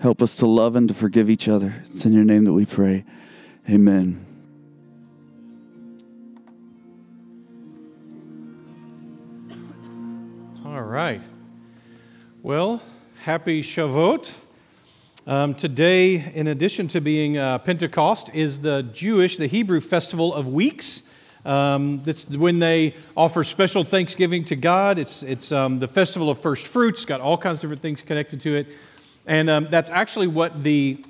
Help us to love and to forgive each other. It's in your name that we pray. Amen. All right. Well, happy Shavuot. Um, today, in addition to being uh, Pentecost, is the Jewish, the Hebrew festival of weeks. Um, that's when they offer special thanksgiving to God. It's, it's um, the festival of first fruits, got all kinds of different things connected to it. And um, that's actually what the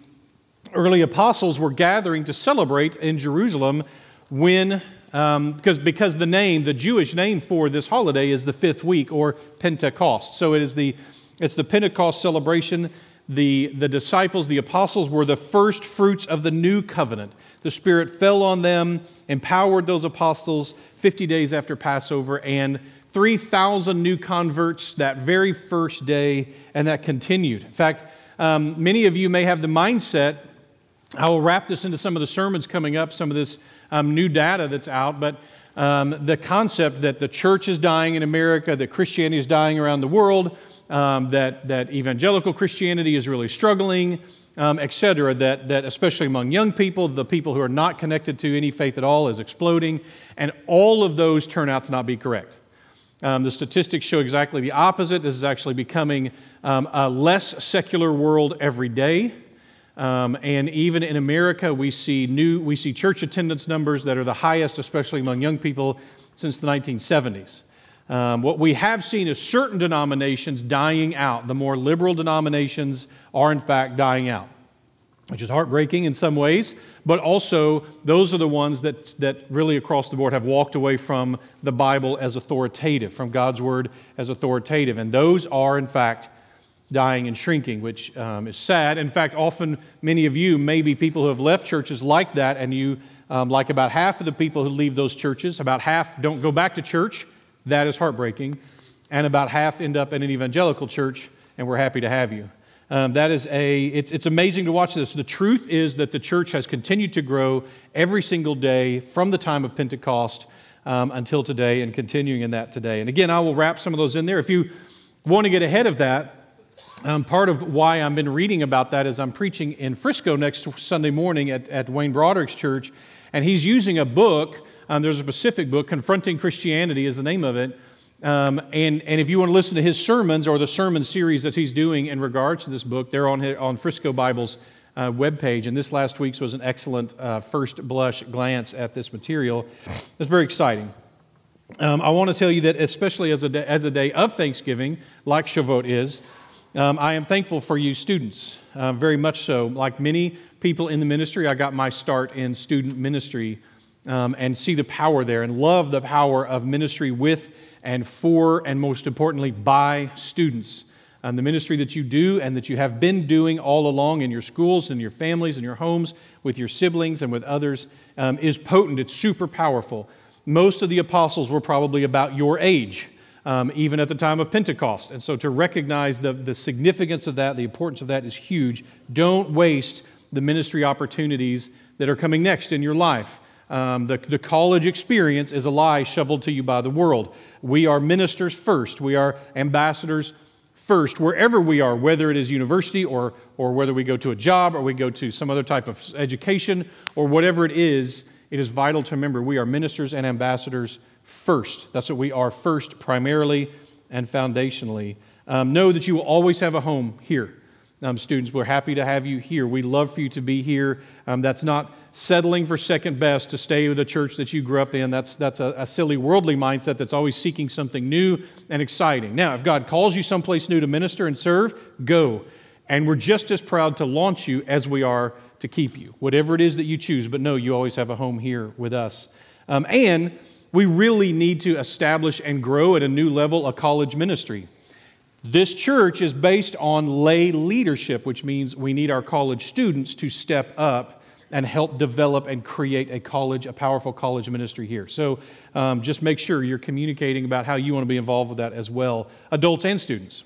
early apostles were gathering to celebrate in Jerusalem when, um, because, because the name, the Jewish name for this holiday is the fifth week or Pentecost. So it is the, it's the Pentecost celebration the, the disciples, the apostles, were the first fruits of the new covenant. The Spirit fell on them, empowered those apostles 50 days after Passover, and 3,000 new converts that very first day, and that continued. In fact, um, many of you may have the mindset, I will wrap this into some of the sermons coming up, some of this um, new data that's out, but um, the concept that the church is dying in America, that Christianity is dying around the world, um, that, that evangelical Christianity is really struggling, um, et cetera, that, that especially among young people, the people who are not connected to any faith at all is exploding, and all of those turn out to not be correct. Um, the statistics show exactly the opposite. This is actually becoming um, a less secular world every day. Um, and even in America, we see new we see church attendance numbers that are the highest, especially among young people, since the 1970s. Um, what we have seen is certain denominations dying out. The more liberal denominations are, in fact, dying out, which is heartbreaking in some ways, but also those are the ones that, that really across the board have walked away from the Bible as authoritative, from God's Word as authoritative. And those are, in fact, dying and shrinking, which um, is sad. In fact, often many of you may be people who have left churches like that, and you, um, like about half of the people who leave those churches, about half don't go back to church that is heartbreaking. And about half end up in an evangelical church, and we're happy to have you. Um, that is a, it's, it's amazing to watch this. The truth is that the church has continued to grow every single day from the time of Pentecost um, until today and continuing in that today. And again, I will wrap some of those in there. If you want to get ahead of that, um, part of why I've been reading about that is I'm preaching in Frisco next Sunday morning at, at Wayne Braudrick's church, and he's using a book um, there's a specific book, Confronting Christianity is the name of it. Um, and, and if you want to listen to his sermons or the sermon series that he's doing in regards to this book, they're on, on Frisco Bible's uh, webpage. And this last week's was an excellent uh, first blush glance at this material. It's very exciting. Um, I want to tell you that, especially as a, day, as a day of Thanksgiving, like Shavuot is, um, I am thankful for you students, uh, very much so. Like many people in the ministry, I got my start in student ministry um, and see the power there and love the power of ministry with and for, and most importantly, by students. Um, the ministry that you do and that you have been doing all along in your schools and your families and your homes with your siblings and with others um, is potent. It's super powerful. Most of the apostles were probably about your age. Um, even at the time of Pentecost. And so to recognize the, the significance of that, the importance of that is huge. Don't waste the ministry opportunities that are coming next in your life. Um, the, the college experience is a lie shoveled to you by the world. We are ministers first, we are ambassadors first, wherever we are, whether it is university or, or whether we go to a job or we go to some other type of education or whatever it is. It is vital to remember we are ministers and ambassadors first. That's what we are first, primarily and foundationally. Um, know that you will always have a home here. Um, students, we're happy to have you here. We love for you to be here. Um, that's not settling for second best to stay with the church that you grew up in. That's, that's a, a, silly worldly mindset that's always seeking something new and exciting. Now, if God calls you someplace new to minister and serve, go. And we're just as proud to launch you as we are to keep you, whatever it is that you choose. But no, you always have a home here with us. Um, and we really need to establish and grow at a new level a college ministry. This church is based on lay leadership, which means we need our college students to step up and help develop and create a college, a powerful college ministry here. So um, just make sure you're communicating about how you want to be involved with that as well, adults and students.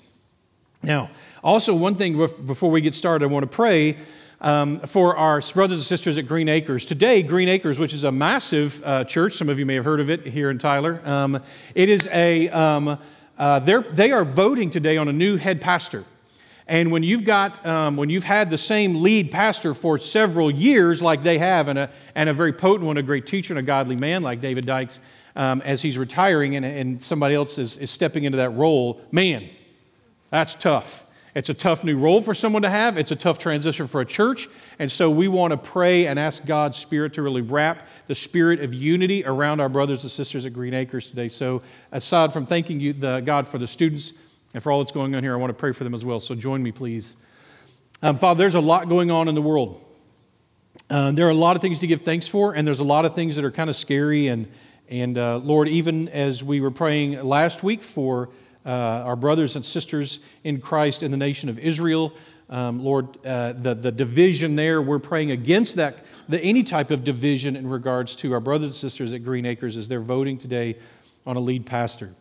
Now, also, one thing before we get started, I want to pray um, for our brothers and sisters at Green Acres. Today, Green Acres, which is a massive uh, church, some of you may have heard of it here in Tyler, um, it is a. Uh, they are voting today on a new head pastor. And when you've got, um, when you've had the same lead pastor for several years, like they have, and a, and a very potent one, a great teacher and a godly man like David Dykes, um, as he's retiring and, and somebody else is, is stepping into that role, man, that's tough. It's a tough new role for someone to have. It's a tough transition for a church. And so we want to pray and ask God's Spirit to really wrap the spirit of unity around our brothers and sisters at Green Acres today. So, aside from thanking you, the, God, for the students and for all that's going on here, I want to pray for them as well. So, join me, please. Um, Father, there's a lot going on in the world. Uh, there are a lot of things to give thanks for, and there's a lot of things that are kind of scary. And, and uh, Lord, even as we were praying last week for uh, our brothers and sisters in Christ in the nation of Israel. Um, Lord, uh, the, the division there, we're praying against that, the, any type of division in regards to our brothers and sisters at Green Acres as they're voting today on a lead pastor.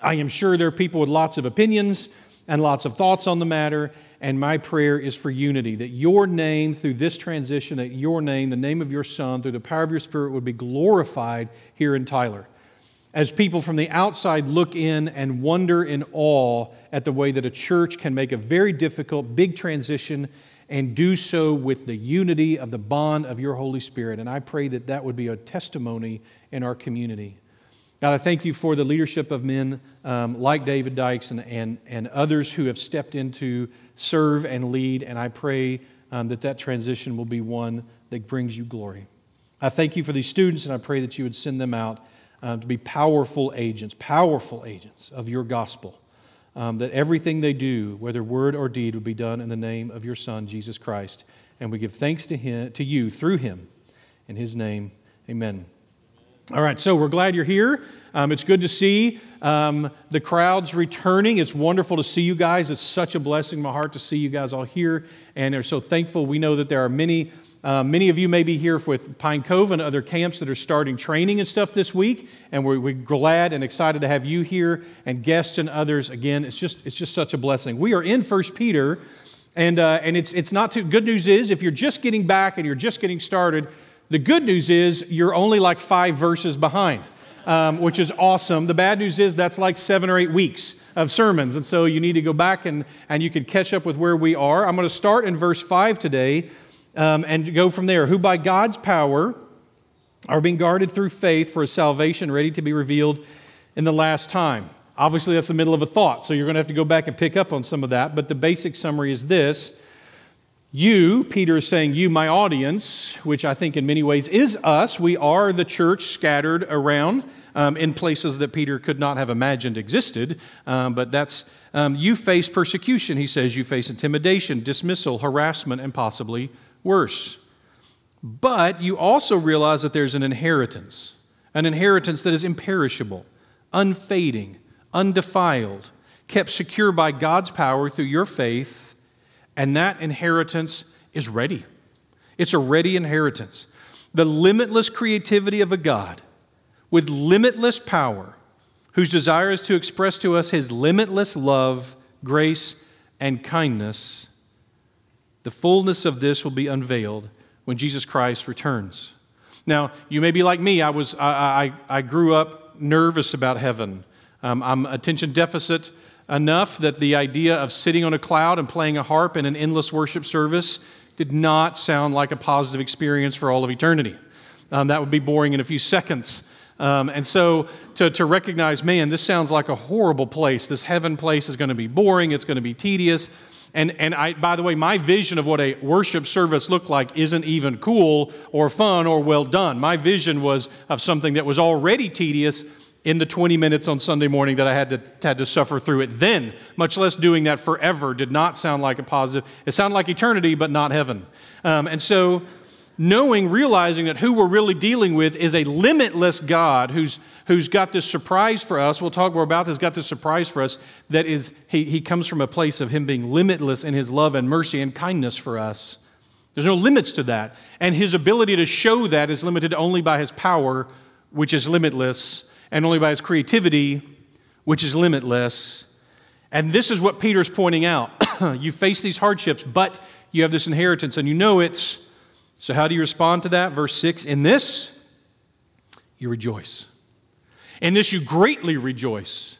I am sure there are people with lots of opinions and lots of thoughts on the matter, and my prayer is for unity that your name, through this transition, that your name, the name of your Son, through the power of your Spirit, would be glorified here in Tyler as people from the outside look in and wonder in awe at the way that a church can make a very difficult, big transition and do so with the unity of the bond of your Holy Spirit. And I pray that that would be a testimony in our community. God, I thank you for the leadership of men um, like David Dykes and, and, and others who have stepped into serve and lead. And I pray um, that that transition will be one that brings you glory. I thank you for these students, and I pray that you would send them out um, to be powerful agents, powerful agents of your gospel. Um, that everything they do, whether word or deed, would be done in the name of your Son, Jesus Christ. And we give thanks to, him, to you through him. In his name, amen. All right, so we're glad you're here. Um, it's good to see um, the crowds returning. It's wonderful to see you guys. It's such a blessing in my heart to see you guys all here. And are so thankful. We know that there are many uh, many of you may be here with Pine Cove and other camps that are starting training and stuff this week, and we're, we're, glad and excited to have you here and guests and others. Again, it's just it's just such a blessing. We are in First Peter, and uh, and it's it's not too good news is if you're just getting back and you're just getting started, the good news is you're only like five verses behind, um, which is awesome. The bad news is that's like seven or eight weeks of sermons, and so you need to go back and and you can catch up with where we are. I'm going to start in verse five today um, and go from there. Who by God's power are being guarded through faith for a salvation ready to be revealed in the last time. Obviously, that's the middle of a thought, so you're going to have to go back and pick up on some of that. But the basic summary is this You, Peter is saying, you, my audience, which I think in many ways is us, we are the church scattered around um, in places that Peter could not have imagined existed. Um, but that's, um, you face persecution, he says. You face intimidation, dismissal, harassment, and possibly worse. But you also realize that there's an inheritance, an inheritance that is imperishable, unfading, undefiled, kept secure by God's power through your faith, and that inheritance is ready. It's a ready inheritance. The limitless creativity of a God with limitless power, whose desire is to express to us his limitless love, grace, and kindness the fullness of this will be unveiled when Jesus Christ returns. Now, you may be like me. I, was, I, I, I grew up nervous about heaven. Um, I'm attention deficit enough that the idea of sitting on a cloud and playing a harp in an endless worship service did not sound like a positive experience for all of eternity. Um, that would be boring in a few seconds. Um, and so to, to recognize, man, this sounds like a horrible place. This heaven place is going to be boring, it's going to be tedious. And, and I, by the way, my vision of what a worship service looked like isn't even cool or fun or well done. My vision was of something that was already tedious in the 20 minutes on Sunday morning that I had to, had to suffer through it then, much less doing that forever, did not sound like a positive. It sounded like eternity, but not heaven. Um, and so knowing, realizing that who we're really dealing with is a limitless God who's, who's got this surprise for us. We'll talk more about this, got this surprise for us that is, he, he comes from a place of him being limitless in his love and mercy and kindness for us. There's no limits to that. And his ability to show that is limited only by his power, which is limitless, and only by his creativity, which is limitless. And this is what Peter's pointing out. you face these hardships, but you have this inheritance, and you know it's so, how do you respond to that? Verse 6 In this, you rejoice. In this, you greatly rejoice.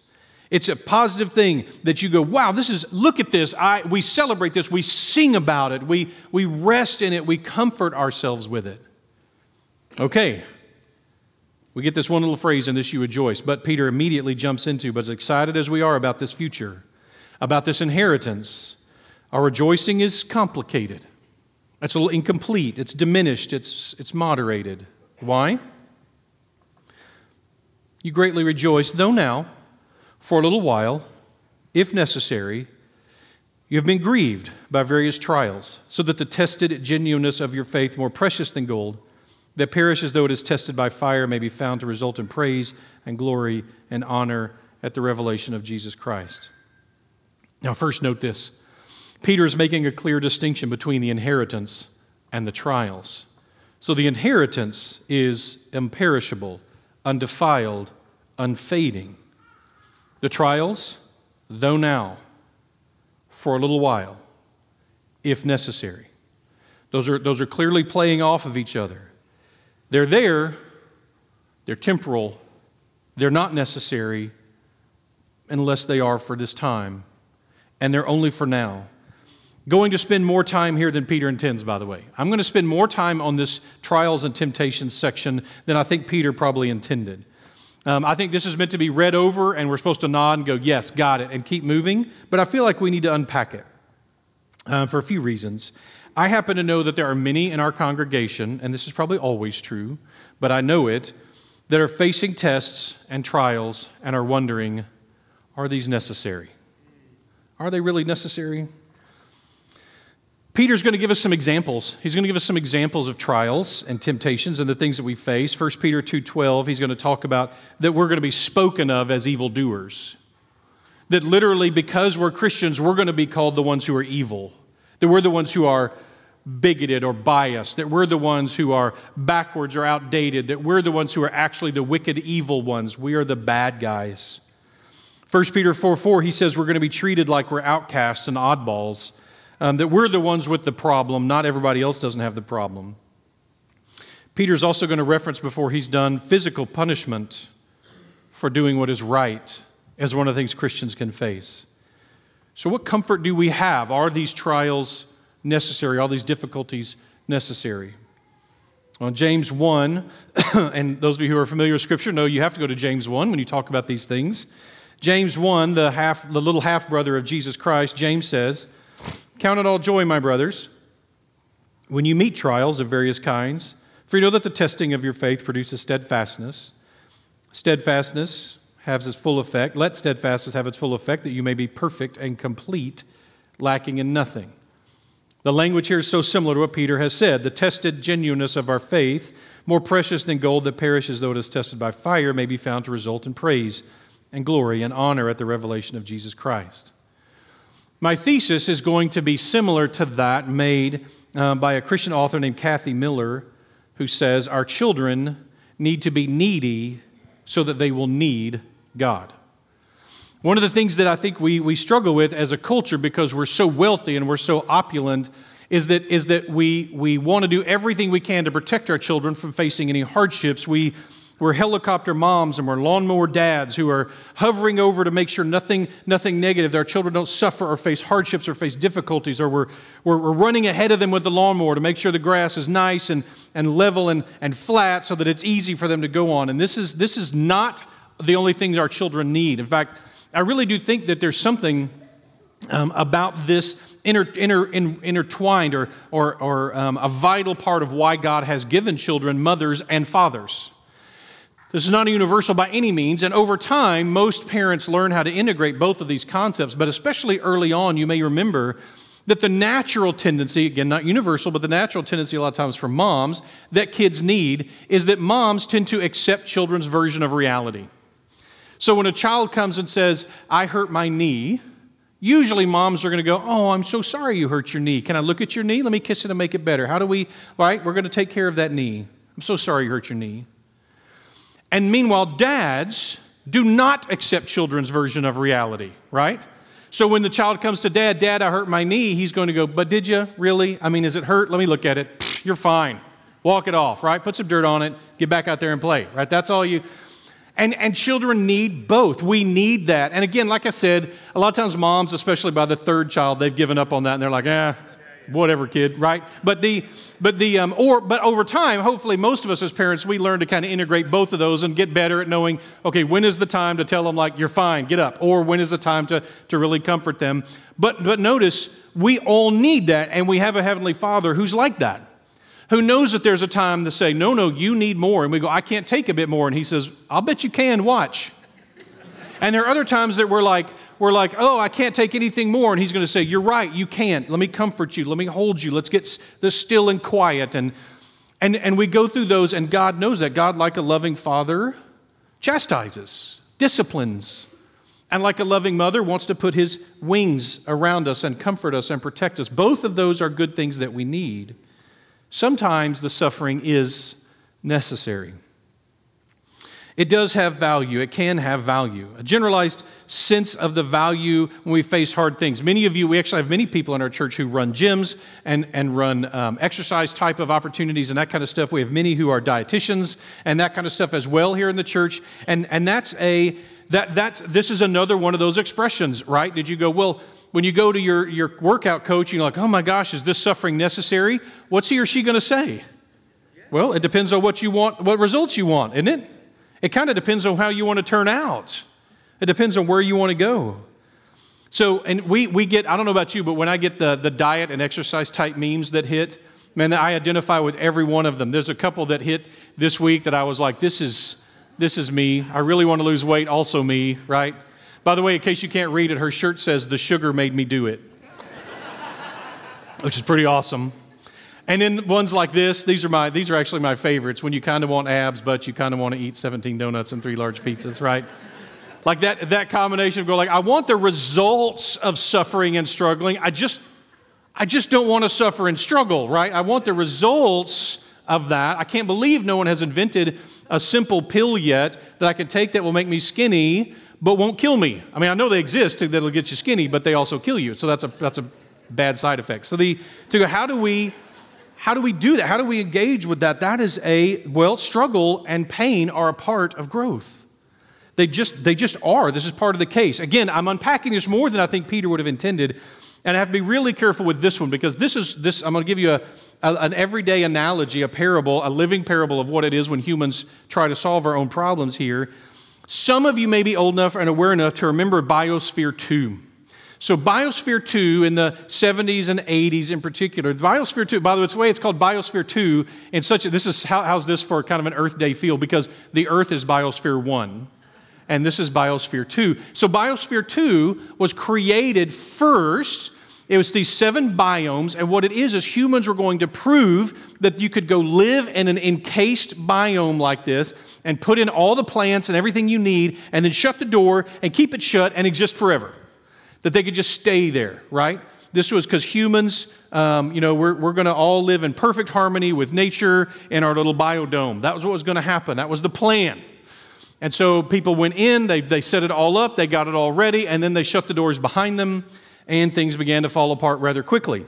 It's a positive thing that you go, wow, this is, look at this. I, we celebrate this. We sing about it. We, we rest in it. We comfort ourselves with it. Okay. We get this one little phrase in this you rejoice, but Peter immediately jumps into, but as excited as we are about this future, about this inheritance, our rejoicing is complicated. It's a little incomplete, it's diminished, it's, it's moderated. Why? You greatly rejoice, though now, for a little while, if necessary, you have been grieved by various trials, so that the tested genuineness of your faith, more precious than gold, that perishes though it is tested by fire, may be found to result in praise and glory and honor at the revelation of Jesus Christ. Now, first, note this Peter is making a clear distinction between the inheritance and the trials. So, the inheritance is imperishable, undefiled, unfading. The trials, though now, for a little while, if necessary. Those are, those are clearly playing off of each other. They're there, they're temporal, they're not necessary unless they are for this time, and they're only for now. Going to spend more time here than Peter intends, by the way. I'm going to spend more time on this trials and temptations section than I think Peter probably intended. Um, I think this is meant to be read over, and we're supposed to nod and go, yes, got it, and keep moving. But I feel like we need to unpack it uh, for a few reasons. I happen to know that there are many in our congregation, and this is probably always true, but I know it, that are facing tests and trials and are wondering, are these necessary? Are they really necessary? Peter's going to give us some examples. He's going to give us some examples of trials and temptations and the things that we face. 1 Peter 2:12, he's going to talk about that we're going to be spoken of as evildoers. That literally because we're Christians, we're going to be called the ones who are evil. That we're the ones who are bigoted or biased, that we're the ones who are backwards or outdated, that we're the ones who are actually the wicked evil ones. We are the bad guys. 1 Peter 4 4, he says we're going to be treated like we're outcasts and oddballs um, that we're the ones with the problem, not everybody else doesn't have the problem. Peter's also going to reference before he's done physical punishment for doing what is right as one of the things Christians can face. So, what comfort do we have? Are these trials necessary? Are these difficulties necessary? Well, James 1, and those of you who are familiar with Scripture know you have to go to James 1 when you talk about these things. James 1, the, half, the little half brother of Jesus Christ, James says, Count it all joy, my brothers, when you meet trials of various kinds, for you know that the testing of your faith produces steadfastness. Steadfastness has its full effect. Let steadfastness have its full effect, that you may be perfect and complete, lacking in nothing. The language here is so similar to what Peter has said. The tested genuineness of our faith, more precious than gold that perishes though it is tested by fire, may be found to result in praise and glory and honor at the revelation of Jesus Christ. My thesis is going to be similar to that made uh, by a Christian author named Kathy Miller, who says, Our children need to be needy so that they will need God. One of the things that I think we, we struggle with as a culture because we're so wealthy and we're so opulent is that, is that we, we want to do everything we can to protect our children from facing any hardships. We, we're helicopter moms and we're lawnmower dads who are hovering over to make sure nothing, nothing negative, that our children don't suffer or face hardships or face difficulties, or we're, we're, we're running ahead of them with the lawnmower to make sure the grass is nice and, and level and, and flat so that it's easy for them to go on. And this is, this is not the only things our children need. In fact, I really do think that there's something um, about this inter, inter, in, intertwined or, or, or um, a vital part of why God has given children mothers and fathers. This is not a universal by any means, and over time, most parents learn how to integrate both of these concepts, but especially early on, you may remember that the natural tendency, again, not universal, but the natural tendency a lot of times for moms that kids need is that moms tend to accept children's version of reality. So when a child comes and says, I hurt my knee, usually moms are going to go, Oh, I'm so sorry you hurt your knee. Can I look at your knee? Let me kiss it and make it better. How do we, right? We're going to take care of that knee. I'm so sorry you hurt your knee. And meanwhile, dads do not accept children's version of reality, right? So when the child comes to dad, Dad, I hurt my knee, he's going to go, But did you really? I mean, is it hurt? Let me look at it. You're fine. Walk it off, right? Put some dirt on it, get back out there and play, right? That's all you. And, and children need both. We need that. And again, like I said, a lot of times moms, especially by the third child, they've given up on that and they're like, eh, whatever, kid, right? But the, but the, um, or, but over time, hopefully, most of us as parents, we learn to kind of integrate both of those and get better at knowing, okay, when is the time to tell them like you're fine, get up, or when is the time to to really comfort them. But but notice we all need that, and we have a heavenly Father who's like that, who knows that there's a time to say, no, no, you need more, and we go, I can't take a bit more, and He says, I'll bet you can. Watch. And there are other times that we're like, we're like, oh, I can't take anything more. And he's going to say, You're right, you can't. Let me comfort you. Let me hold you. Let's get this still and quiet. And, and, and we go through those, and God knows that. God, like a loving father, chastises, disciplines. And like a loving mother, wants to put his wings around us and comfort us and protect us. Both of those are good things that we need. Sometimes the suffering is necessary. It does have value. It can have value. A generalized sense of the value when we face hard things. Many of you, we actually have many people in our church who run gyms and, and run um, exercise type of opportunities and that kind of stuff. We have many who are dietitians and that kind of stuff as well here in the church. And, and that's a, that, that, this is another one of those expressions, right? Did you go, well, when you go to your, your workout coach, you're like, oh my gosh, is this suffering necessary? What's he or she going to say? Well, it depends on what you want, what results you want, isn't it? It kind of depends on how you want to turn out. It depends on where you want to go. So, and we, we get, I don't know about you, but when I get the, the diet and exercise type memes that hit, man, I identify with every one of them. There's a couple that hit this week that I was like, this is, this is me. I really want to lose weight, also me, right? By the way, in case you can't read it, her shirt says, The sugar made me do it, which is pretty awesome. And then ones like this, these are, my, these are actually my favorites when you kind of want abs, but you kind of want to eat 17 donuts and three large pizzas, right? like that, that combination of go like, I want the results of suffering and struggling. I just, I just don't want to suffer and struggle, right? I want the results of that. I can't believe no one has invented a simple pill yet that I can take that will make me skinny but won't kill me. I mean, I know they exist that'll get you skinny, but they also kill you. So that's a, that's a bad side effect. So the, to go, how do we how do we do that? How do we engage with that? That is a, well, struggle and pain are a part of growth. They just, they just are. This is part of the case. Again, I'm unpacking this more than I think Peter would have intended. And I have to be really careful with this one because this is this. I'm going to give you a, a, an everyday analogy, a parable, a living parable of what it is when humans try to solve our own problems here. Some of you may be old enough and aware enough to remember Biosphere 2. So, Biosphere 2 in the 70s and 80s in particular, Biosphere 2, by the way, it's called Biosphere 2 in such this is, how, how's this for kind of an Earth Day feel? Because the Earth is Biosphere 1, and this is Biosphere 2. So, Biosphere 2 was created first. It was these seven biomes, and what it is is humans were going to prove that you could go live in an encased biome like this and put in all the plants and everything you need, and then shut the door and keep it shut and exist forever that they could just stay there, right? This was because humans, um, you know, we're, we're going to all live in perfect harmony with nature in our little biodome. That was what was going to happen. That was the plan. And so people went in, they, they set it all up, they got it all ready, and then they shut the doors behind them, and things began to fall apart rather quickly.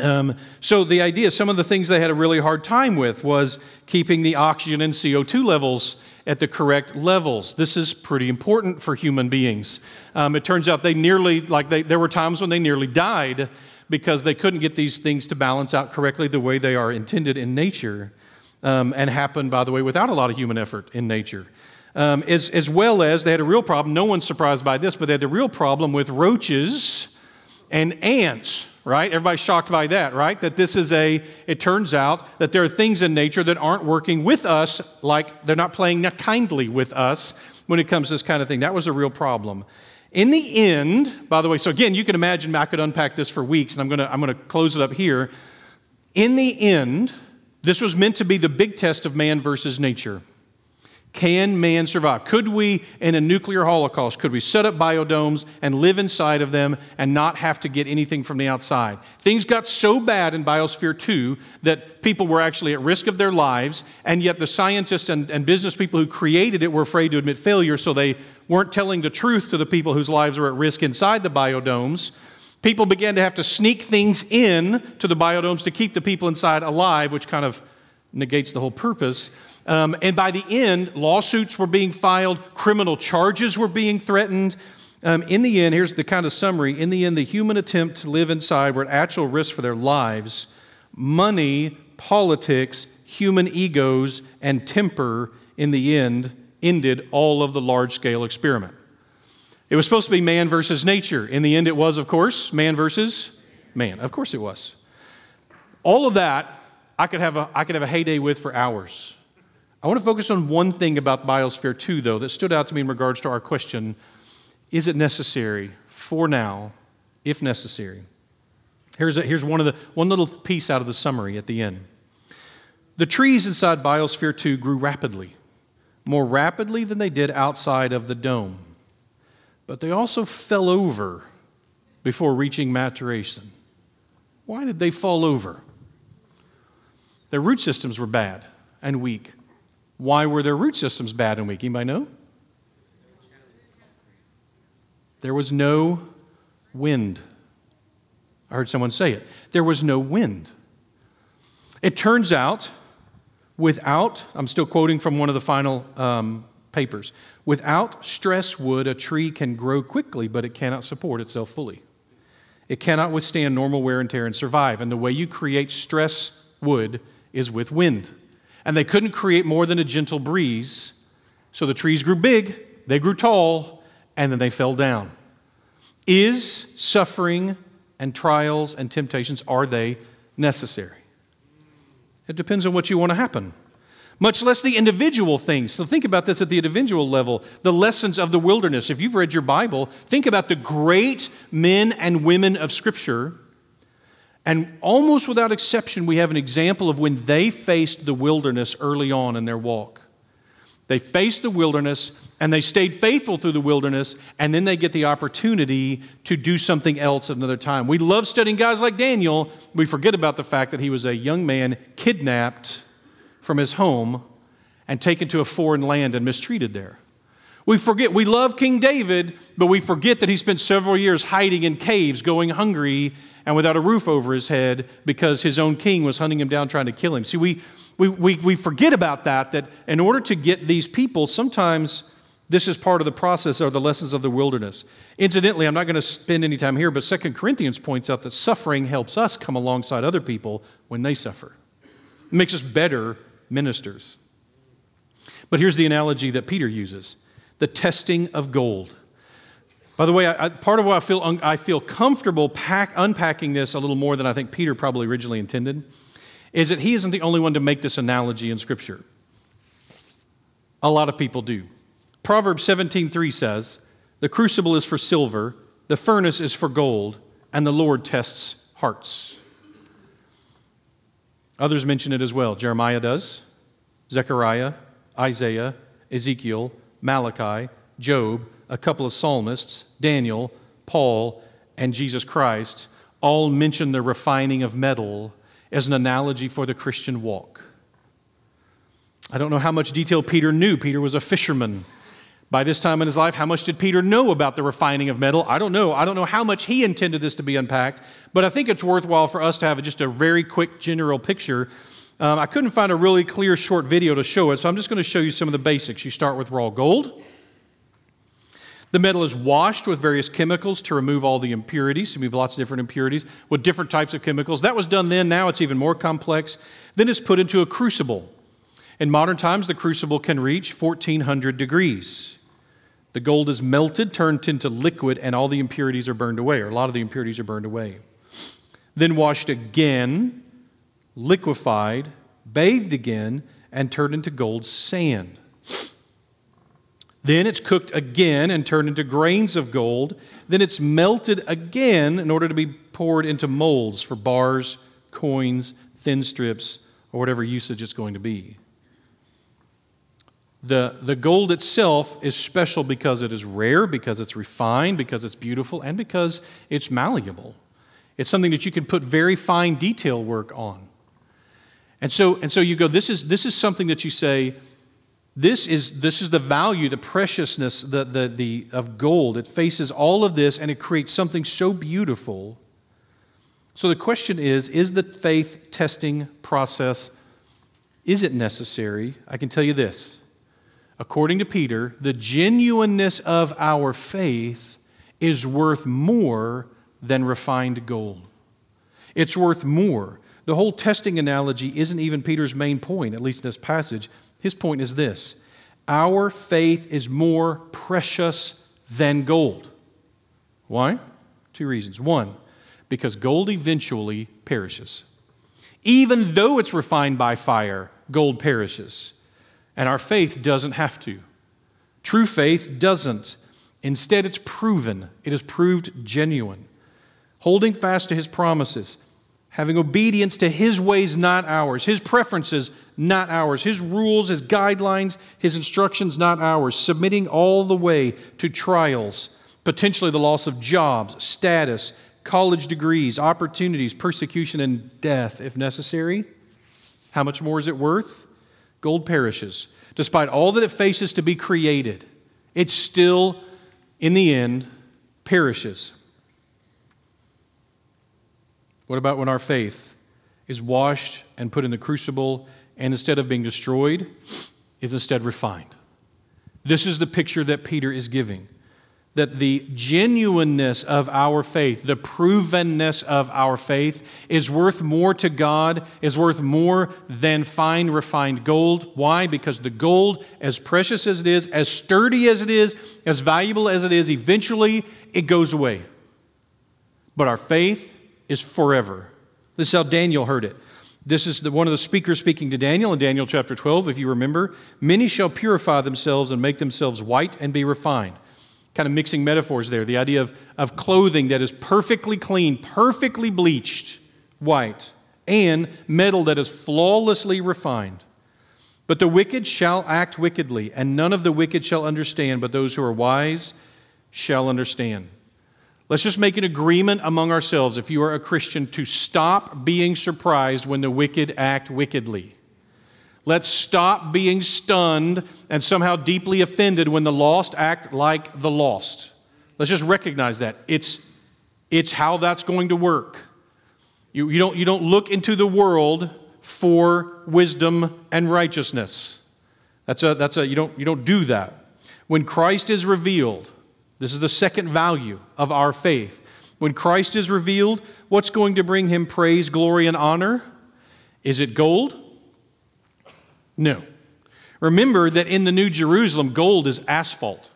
Um, so the idea, some of the things they had a really hard time with was keeping the oxygen and CO2 levels at the correct levels. This is pretty important for human beings. Um, it turns out they nearly, like they, there were times when they nearly died because they couldn't get these things to balance out correctly the way they are intended in nature, um, and happen, by the way, without a lot of human effort in nature. Um, as, as well as they had a real problem, no one's surprised by this, but they had a real problem with roaches and ants right? Everybody's shocked by that, right? That this is a, it turns out that there are things in nature that aren't working with us, like they're not playing kindly with us when it comes to this kind of thing. That was a real problem. In the end, by the way, so again, you can imagine I could unpack this for weeks, and I'm gonna, I'm gonna close it up here. In the end, this was meant to be the big test of man versus nature. Can man survive? Could we, in a nuclear holocaust, could we set up biodomes and live inside of them and not have to get anything from the outside? Things got so bad in Biosphere 2 that people were actually at risk of their lives, and yet the scientists and, and business people who created it were afraid to admit failure, so they weren't telling the truth to the people whose lives were at risk inside the biodomes. People began to have to sneak things in to the biodomes to keep the people inside alive, which kind of negates the whole purpose. Um, and by the end, lawsuits were being filed, criminal charges were being threatened. Um, in the end, here's the kind of summary. In the end, the human attempt to live inside were at actual risk for their lives. Money, politics, human egos, and temper, in the end, ended all of the large scale experiment. It was supposed to be man versus nature. In the end, it was, of course, man versus man. Of course, it was. All of that, I could have a, I could have a heyday with for hours. I want to focus on one thing about Biosphere 2, though, that stood out to me in regards to our question is it necessary for now, if necessary? Here's, a, here's one, of the, one little piece out of the summary at the end. The trees inside Biosphere 2 grew rapidly, more rapidly than they did outside of the dome. But they also fell over before reaching maturation. Why did they fall over? Their root systems were bad and weak. Why were their root systems bad and weak? Anybody know? There was no wind. I heard someone say it. There was no wind. It turns out, without, I'm still quoting from one of the final um, papers, without stress wood, a tree can grow quickly, but it cannot support itself fully. It cannot withstand normal wear and tear and survive. And the way you create stress wood is with wind. And they couldn't create more than a gentle breeze. So the trees grew big, they grew tall, and then they fell down. Is suffering and trials and temptations, are they necessary? It depends on what you want to happen. Much less the individual things. So think about this at the individual level. The lessons of the wilderness. If you've read your Bible, think about the great men and women of Scripture. And almost without exception, we have an example of when they faced the wilderness early on in their walk. They faced the wilderness and they stayed faithful through the wilderness, and then they get the opportunity to do something else at another time. We love studying guys like Daniel. We forget about the fact that he was a young man kidnapped from his home and taken to a foreign land and mistreated there. We forget, we love King David, but we forget that he spent several years hiding in caves, going hungry, and without a roof over his head because his own king was hunting him down trying to kill him. See, we, we, we, we forget about that, that in order to get these people, sometimes this is part of the process or the lessons of the wilderness. Incidentally, I'm not going to spend any time here, but Second Corinthians points out that suffering helps us come alongside other people when they suffer. It makes us better ministers. But here's the analogy that Peter uses the testing of gold. By the way, I, part of why I feel, un, I feel comfortable pack, unpacking this a little more than I think Peter probably originally intended is that he isn't the only one to make this analogy in Scripture. A lot of people do. Proverbs 17:3 says, "The crucible is for silver, the furnace is for gold, and the Lord tests hearts." Others mention it as well. Jeremiah does, Zechariah, Isaiah, Ezekiel, Malachi, Job, a couple of psalmists, Daniel, Paul, and Jesus Christ all mention the refining of metal as an analogy for the Christian walk. I don't know how much detail Peter knew. Peter was a fisherman. By this time in his life, how much did Peter know about the refining of metal? I don't know. I don't know how much he intended this to be unpacked, but I think it's worthwhile for us to have just a very quick general picture. Um, I couldn't find a really clear short video to show it, so I'm just going to show you some of the basics. You start with raw gold. The metal is washed with various chemicals to remove all the impurities, remove lots of different impurities with different types of chemicals. That was done then, now it's even more complex. Then it's put into a crucible. In modern times, the crucible can reach 1400 degrees. The gold is melted, turned into liquid, and all the impurities are burned away, or a lot of the impurities are burned away. Then washed again, liquefied, bathed again, and turned into gold sand. Then it's cooked again and turned into grains of gold. Then it's melted again in order to be poured into molds for bars, coins, thin strips, or whatever usage it's going to be. The, the gold itself is special because it is rare, because it's refined, because it's beautiful, and because it's malleable. It's something that you can put very fine detail work on. And so, and so you go, this is, this is something that you say, this is, this is the value, the preciousness the, the, the, of gold. It faces all of this and it creates something so beautiful. So the question is is the faith testing process Is it necessary? I can tell you this. According to Peter, the genuineness of our faith is worth more than refined gold. It's worth more. The whole testing analogy isn't even Peter's main point, at least in this passage. His point is this Our faith is more precious than gold. Why? Two reasons. One, because gold eventually perishes. Even though it's refined by fire, gold perishes. And our faith doesn't have to. True faith doesn't. Instead, it's proven, it is proved genuine. Holding fast to his promises, having obedience to his ways, not ours, his preferences, not ours, his rules, his guidelines, his instructions, not ours, submitting all the way to trials, potentially the loss of jobs, status, college degrees, opportunities, persecution, and death if necessary. How much more is it worth? Gold perishes. Despite all that it faces to be created, it still, in the end, perishes. What about when our faith is washed and put in the crucible and instead of being destroyed, is instead refined? This is the picture that Peter is giving that the genuineness of our faith, the provenness of our faith, is worth more to God, is worth more than fine, refined gold. Why? Because the gold, as precious as it is, as sturdy as it is, as valuable as it is, eventually it goes away. But our faith is forever. This is how Daniel heard it. This is the, one of the speakers speaking to Daniel in Daniel chapter 12, if you remember. Many shall purify themselves and make themselves white and be refined kind of mixing metaphors there. The idea of, of clothing that is perfectly clean, perfectly bleached white, and metal that is flawlessly refined. But the wicked shall act wickedly, and none of the wicked shall understand, but those who are wise shall understand. Let's just make an agreement among ourselves, if you are a Christian, to stop being surprised when the wicked act wickedly. Let's stop being stunned and somehow deeply offended when the lost act like the lost. Let's just recognize that. It's, it's how that's going to work. You, you, don't, you don't look into the world for wisdom and righteousness. That's a, that's a, you, don't, you don't do that. When Christ is revealed, this is the second value of our faith. When Christ is revealed, what's going to bring him praise, glory, and honor? Is it gold? No. Remember that in the New Jerusalem, gold is asphalt.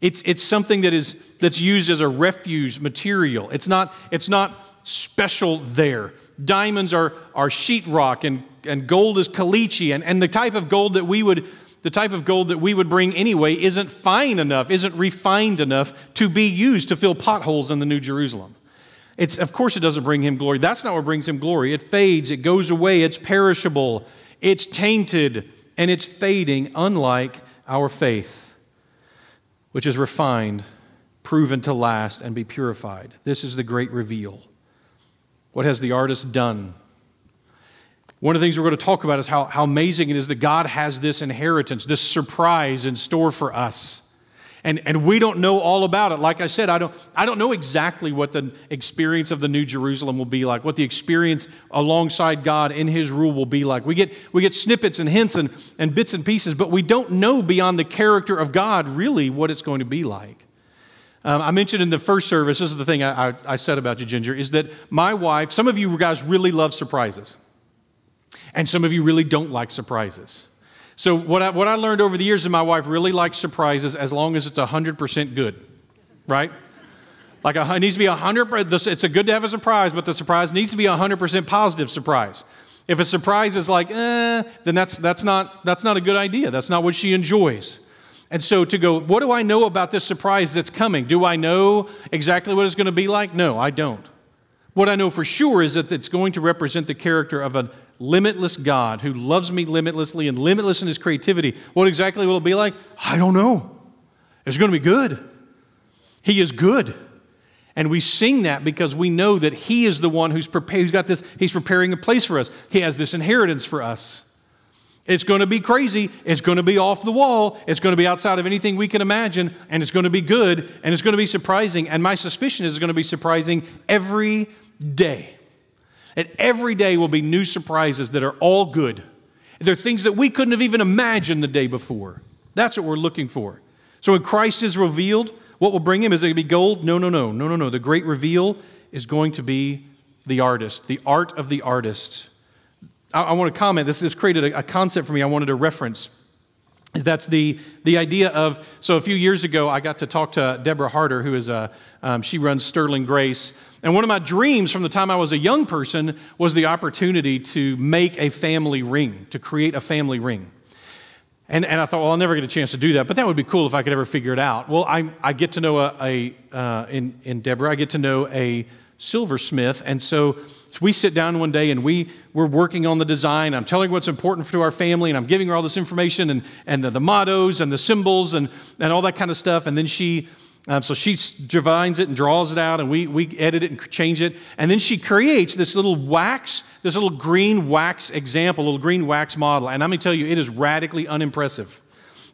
It's, it's something that is, that's used as a refuse material. It's not, it's not special there. Diamonds are, are sheetrock and, and gold is caliche. And, and the type of gold that we would the type of gold that we would bring anyway isn't fine enough, isn't refined enough to be used to fill potholes in the New Jerusalem. It's, of course, it doesn't bring him glory. That's not what brings him glory. It fades, it goes away, it's perishable. It's tainted and it's fading, unlike our faith, which is refined, proven to last, and be purified. This is the great reveal. What has the artist done? One of the things we're going to talk about is how, how amazing it is that God has this inheritance, this surprise in store for us. And, and we don't know all about it. Like I said, I don't, I don't know exactly what the experience of the New Jerusalem will be like, what the experience alongside God in His rule will be like. We get, we get snippets and hints and, and bits and pieces, but we don't know beyond the character of God really what it's going to be like. Um, I mentioned in the first service, this is the thing I, I, I said about you, Ginger, is that my wife, some of you guys really love surprises, and some of you really don't like surprises. So, what I, what I learned over the years is my wife really likes surprises as long as it's 100% good, right? Like a, it needs to be 100%. It's a good to have a surprise, but the surprise needs to be a 100% positive surprise. If a surprise is like, eh, then that's, that's, not, that's not a good idea. That's not what she enjoys. And so to go, what do I know about this surprise that's coming? Do I know exactly what it's going to be like? No, I don't. What I know for sure is that it's going to represent the character of a limitless God who loves me limitlessly and limitless in his creativity. What exactly will it be like? I don't know. It's going to be good. He is good. And we sing that because we know that He is the one who's prepared, who's got this, He's preparing a place for us. He has this inheritance for us. It's going to be crazy. It's going to be off the wall. It's going to be outside of anything we can imagine. And it's going to be good. And it's going to be surprising. And my suspicion is it's going to be surprising every day. And every day will be new surprises that are all good They're things that we couldn't have even imagined the day before. That's what we're looking for. So when Christ is revealed, what will bring him? Is it going to be gold? No, no, no, no, no, no. The great reveal is going to be the artist, the art of the artist. I, I want to comment. This, this created a, a concept for me I wanted to reference. That's the, the idea of, so a few years ago, I got to talk to Deborah Harder, who is a, um, she runs Sterling Grace. And one of my dreams from the time I was a young person was the opportunity to make a family ring, to create a family ring. And, and I thought, well, I'll never get a chance to do that, but that would be cool if I could ever figure it out. Well, I, I get to know a, a uh, in, in Deborah, I get to know a silversmith. And so we sit down one day and we, we're working on the design. I'm telling her what's important to our family, and I'm giving her all this information and, and the, the mottos and the symbols and, and all that kind of stuff. And then she, um, so she divines it and draws it out, and we, we edit it and change it. And then she creates this little wax, this little green wax example, little green wax model. And I'm going to tell you, it is radically unimpressive.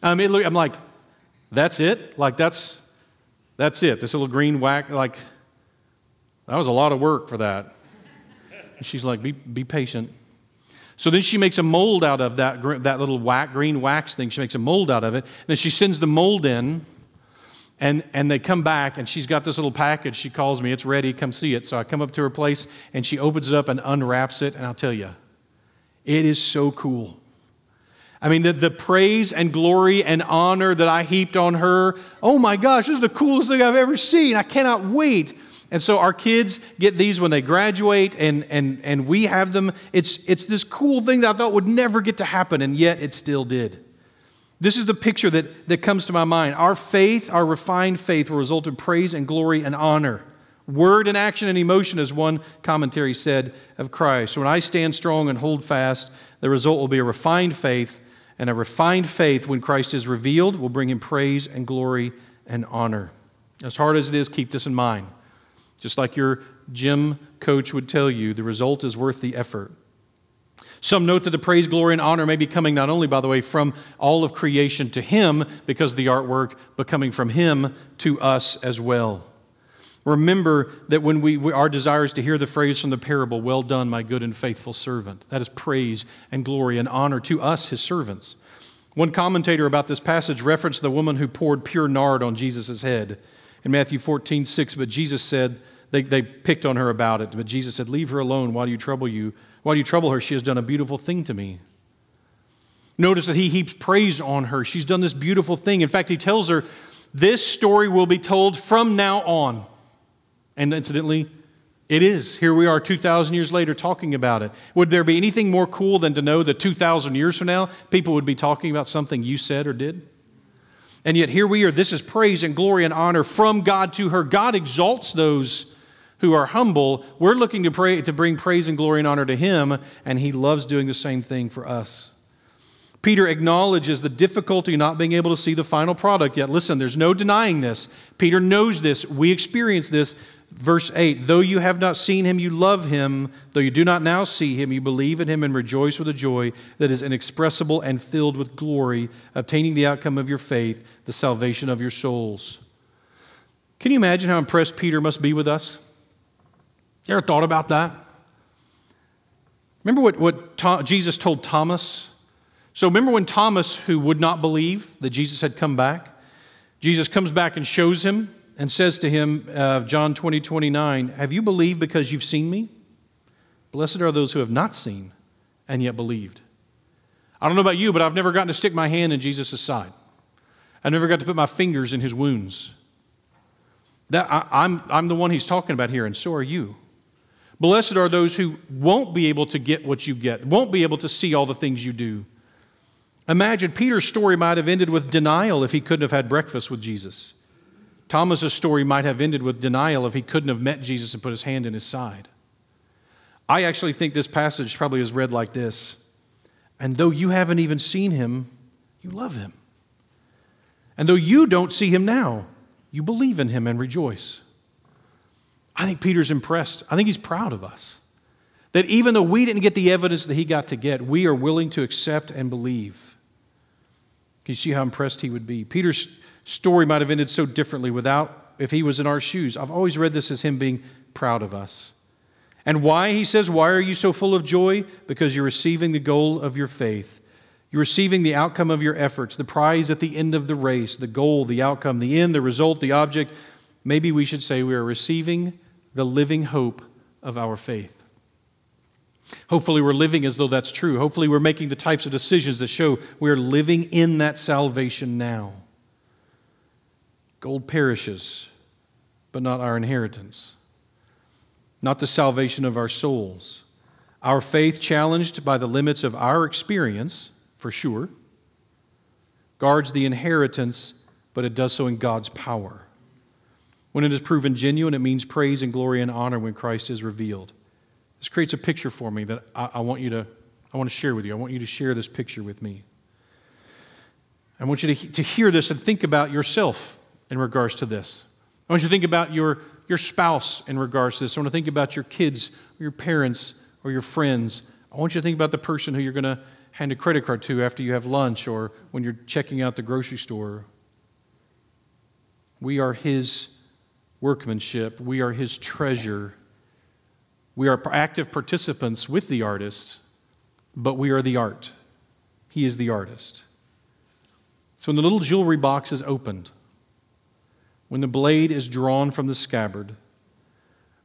Um, it, I'm like, that's it? Like, that's, that's it. This little green wax, like, that was a lot of work for that. And she's like, be, be patient. So then she makes a mold out of that, that little wax, green wax thing. She makes a mold out of it. And then she sends the mold in, and, and they come back, and she's got this little package. She calls me, it's ready, come see it. So I come up to her place, and she opens it up and unwraps it. And I'll tell you, it is so cool. I mean, the, the praise and glory and honor that I heaped on her, oh my gosh, this is the coolest thing I've ever seen. I cannot wait and so our kids get these when they graduate, and, and, and we have them. It's, it's this cool thing that I thought would never get to happen, and yet it still did. This is the picture that, that comes to my mind. Our faith, our refined faith, will result in praise and glory and honor. Word and action and emotion, as one commentary said of Christ. When I stand strong and hold fast, the result will be a refined faith, and a refined faith, when Christ is revealed, will bring him praise and glory and honor. As hard as it is, keep this in mind. Just like your gym coach would tell you, the result is worth the effort. Some note that the praise, glory, and honor may be coming not only, by the way, from all of creation to Him because of the artwork, but coming from Him to us as well. Remember that when we, we, our desire is to hear the phrase from the parable, well done, my good and faithful servant. That is praise and glory and honor to us, his servants. One commentator about this passage referenced the woman who poured pure nard on Jesus' head in Matthew 14, 6. But Jesus said, they, they picked on her about it, but Jesus said, Leave her alone. Why do you trouble you? Why do you trouble her? She has done a beautiful thing to me. Notice that he heaps praise on her. She's done this beautiful thing. In fact, he tells her, This story will be told from now on. And incidentally, it is. Here we are 2,000 years later talking about it. Would there be anything more cool than to know that 2,000 years from now, people would be talking about something you said or did? And yet here we are. This is praise and glory and honor from God to her. God exalts those who are humble, we're looking to, pray, to bring praise and glory and honor to Him, and He loves doing the same thing for us. Peter acknowledges the difficulty not being able to see the final product yet. Listen, there's no denying this. Peter knows this. We experience this. Verse 8 Though you have not seen him, you love him. Though you do not now see him, you believe in him and rejoice with a joy that is inexpressible and filled with glory, obtaining the outcome of your faith, the salvation of your souls. Can you imagine how impressed Peter must be with us? You ever thought about that? Remember what, what Jesus told Thomas? So remember when Thomas, who would not believe that Jesus had come back, Jesus comes back and shows him and says to him, uh, John 20, 29, Have you believed because you've seen me? Blessed are those who have not seen and yet believed. I don't know about you, but I've never gotten to stick my hand in Jesus' side. I never got to put my fingers in his wounds. That, I, I'm, I'm the one he's talking about here, and so are you. Blessed are those who won't be able to get what you get, won't be able to see all the things you do. Imagine Peter's story might have ended with denial if he couldn't have had breakfast with Jesus. Thomas's story might have ended with denial if he couldn't have met Jesus and put his hand in his side. I actually think this passage probably is read like this And though you haven't even seen him, you love him. And though you don't see him now, you believe in him and rejoice. I think Peter's impressed. I think he's proud of us. That even though we didn't get the evidence that he got to get, we are willing to accept and believe. Can you see how impressed he would be? Peter's story might have ended so differently without if he was in our shoes. I've always read this as him being proud of us. And why, he says, why are you so full of joy? Because you're receiving the goal of your faith, You're receiving the outcome of your efforts, the prize at the end of the race, the goal, the outcome, the end, the result, the object. Maybe we should say we are receiving the living hope of our faith. Hopefully, we're living as though that's true. Hopefully, we're making the types of decisions that show we're living in that salvation now. Gold perishes, but not our inheritance, not the salvation of our souls. Our faith, challenged by the limits of our experience, for sure, guards the inheritance, but it does so in God's power. When it is proven genuine, it means praise and glory and honor when Christ is revealed. This creates a picture for me that I, I, want you to, I want to share with you. I want you to share this picture with me. I want you to, to hear this and think about yourself in regards to this. I want you to think about your, your spouse in regards to this. I want to think about your kids, or your parents, or your friends. I want you to think about the person who you're going to hand a credit card to after you have lunch or when you're checking out the grocery store. We are His workmanship, we are His treasure. We are active participants with the artist, but we are the art. He is the artist. So when the little jewelry box is opened, when the blade is drawn from the scabbard,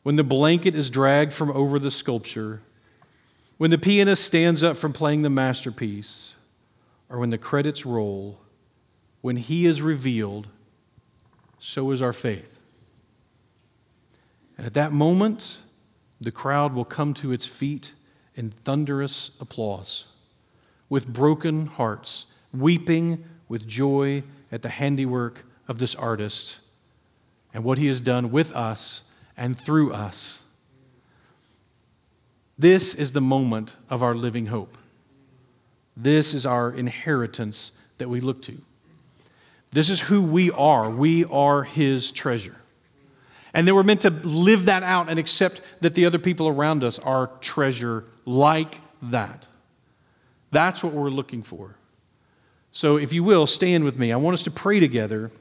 when the blanket is dragged from over the sculpture, when the pianist stands up from playing the masterpiece, or when the credits roll, when he is revealed, so is our faith. And at that moment, the crowd will come to its feet in thunderous applause, with broken hearts, weeping with joy at the handiwork of this artist and what he has done with us and through us. This is the moment of our living hope. This is our inheritance that we look to. This is who we are. We are his treasure. And then we're meant to live that out and accept that the other people around us are treasure like that. That's what we're looking for. So, if you will, stand with me. I want us to pray together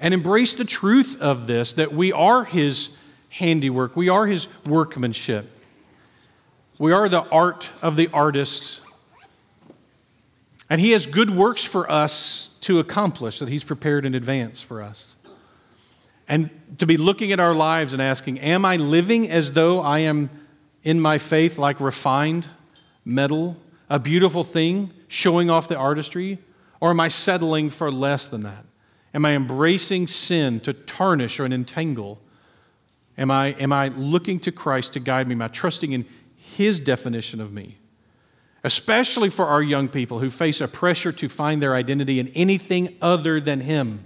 and embrace the truth of this that we are His handiwork, we are His workmanship, we are the art of the artist. And He has good works for us to accomplish that He's prepared in advance for us. And to be looking at our lives and asking, Am I living as though I am in my faith like refined metal, a beautiful thing, showing off the artistry? Or am I settling for less than that? Am I embracing sin to tarnish or entangle? Am I, am I looking to Christ to guide me? Am I trusting in His definition of me? Especially for our young people who face a pressure to find their identity in anything other than Him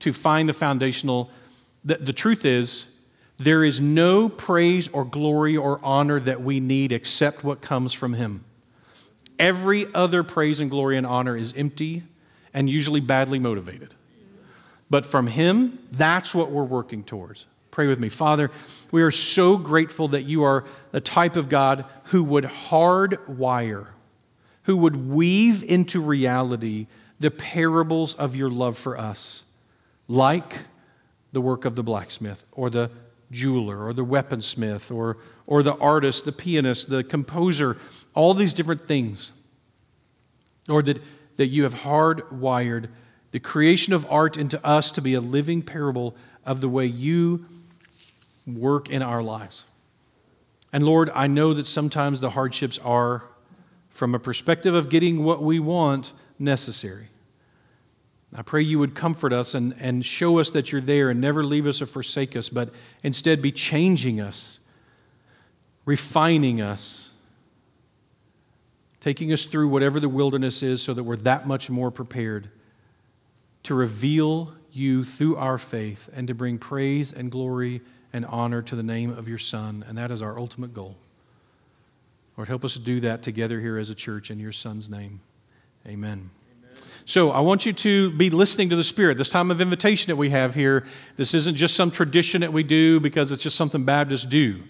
to find the foundational. The, the truth is, there is no praise or glory or honor that we need except what comes from Him. Every other praise and glory and honor is empty and usually badly motivated. But from Him, that's what we're working towards. Pray with me. Father, we are so grateful that you are the type of God who would hardwire, who would weave into reality the parables of your love for us like the work of the blacksmith or the jeweler or the weaponsmith or, or the artist, the pianist, the composer, all these different things. Or that, that you have hardwired the creation of art into us to be a living parable of the way you work in our lives. And Lord, I know that sometimes the hardships are, from a perspective of getting what we want, necessary. I pray you would comfort us and, and show us that you're there and never leave us or forsake us, but instead be changing us, refining us, taking us through whatever the wilderness is so that we're that much more prepared to reveal you through our faith and to bring praise and glory and honor to the name of your Son. And that is our ultimate goal. Lord, help us do that together here as a church in your Son's name. Amen. So I want you to be listening to the Spirit. This time of invitation that we have here, this isn't just some tradition that we do because it's just something Baptists do.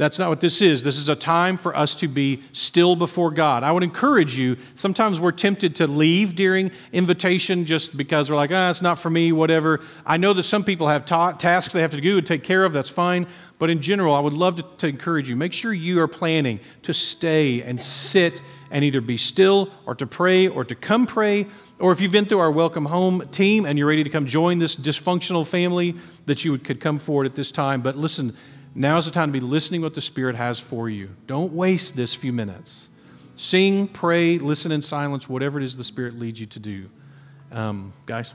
That's not what this is. This is a time for us to be still before God. I would encourage you, sometimes we're tempted to leave during invitation just because we're like, ah, it's not for me, whatever. I know that some people have ta- tasks they have to do and take care of, that's fine. But in general, I would love to, to encourage you. Make sure you are planning to stay and sit and either be still or to pray or to come pray. Or if you've been through our Welcome Home team and you're ready to come join this dysfunctional family, that you could come forward at this time. But listen, Now's the time to be listening what the Spirit has for you. Don't waste this few minutes. Sing, pray, listen in silence, whatever it is the Spirit leads you to do. Um, guys?